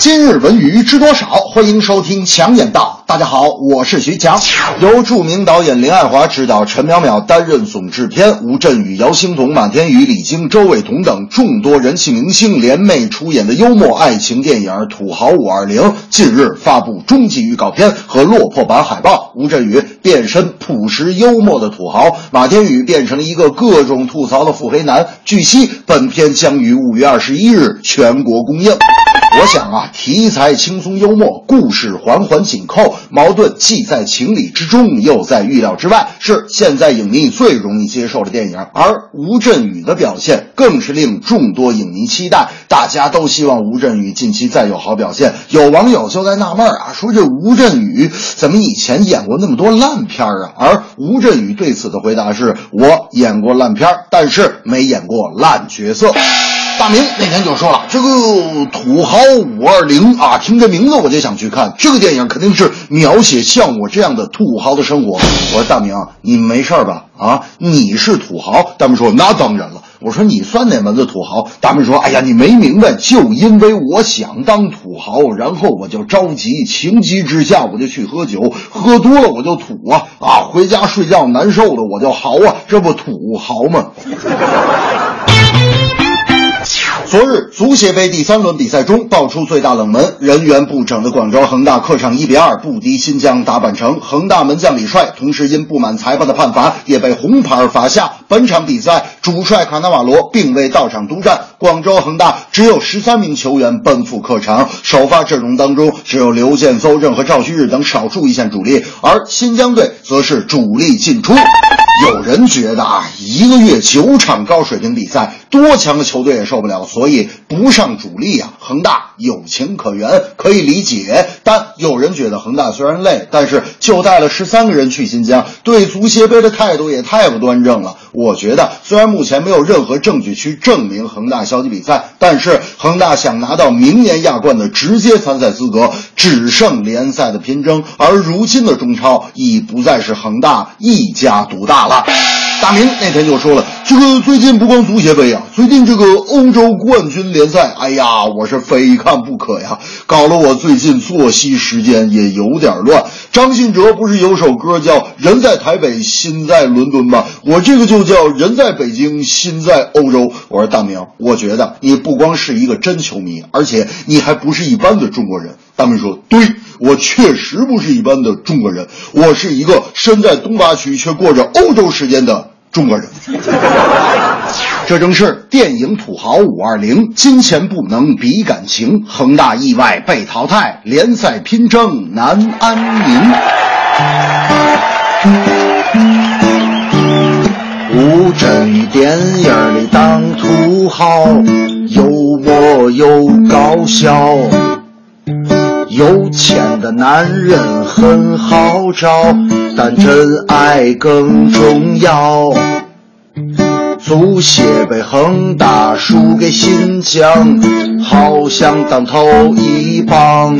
今日文娱知多少？欢迎收听强眼道。大家好，我是徐强。由著名导演林爱华执导，陈淼淼担任总制片，吴镇宇、姚星彤、马天宇、李菁、周伟彤等众多人气明星联袂出演的幽默爱情电影《土豪五二零》近日发布终极预告片和落魄版海报。吴镇宇变身朴实幽默的土豪，马天宇变成了一个各种吐槽的腹黑男。据悉，本片将于五月二十一日全国公映。我想啊，题材轻松幽默，故事环环紧扣，矛盾既在情理之中，又在预料之外，是现在影迷最容易接受的电影。而吴镇宇的表现更是令众多影迷期待，大家都希望吴镇宇近期再有好表现。有网友就在纳闷啊，说这吴镇宇怎么以前演过那么多烂片啊？而吴镇宇对此的回答是：我演过烂片，但是没演过烂角色。大明那天就说了，这个土豪五二零啊，听这名字我就想去看。这个电影肯定是描写像我这样的土豪的生活。我说大明，你没事吧？啊，你是土豪？大明说那当然了。我说你算哪门子土豪？大明说，哎呀，你没明白，就因为我想当土豪，然后我就着急，情急之下我就去喝酒，喝多了我就土啊啊，回家睡觉难受的我就嚎啊，这不土豪吗？昨日足协杯第三轮比赛中爆出最大冷门，人员不整的广州恒大客场一比二不敌新疆大阪城。恒大门将李帅同时因不满裁判的判罚，也被红牌罚下。本场比赛主帅卡纳瓦罗并未到场督战，广州恒大只有十三名球员奔赴客场，首发阵容当中只有刘建、邹正和赵旭日等少数一线主力，而新疆队则是主力进出。有人觉得啊，一个月九场高水平比赛，多强的球队也受不了，所以不上主力啊。恒大有情可原，可以理解。但有人觉得恒大虽然累，但是就带了十三个人去新疆，对足协杯的态度也太不端正了。我觉得虽然目前没有任何证据去证明恒大消极比赛，但是恒大想拿到明年亚冠的直接参赛资格，只剩联赛的拼争。而如今的中超已不再是恒大一家独大了。大明那天就说了，这个最近不光足协杯啊，最近这个欧洲冠军联赛，哎呀，我是非看不可呀，搞得我最近作息时间也有点乱。张信哲不是有首歌叫《人在台北心在伦敦》吗？我这个就叫《人在北京心在欧洲》。我说大明，我觉得你不光是一个真球迷，而且你还不是一般的中国人。大明说，对。我确实不是一般的中国人，我是一个身在东八区却过着欧洲时间的中国人。这正是电影《土豪五二零》，金钱不能比感情，恒大意外被淘汰，联赛拼争难安宁。吴镇电影里当土豪，幽默又搞笑。有钱的男人很好找，但真爱更重要。足协杯恒大输给新疆，好想当头一棒。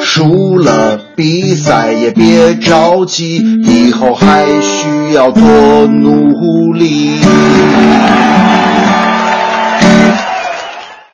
输了比赛也别着急，以后还需要多努力。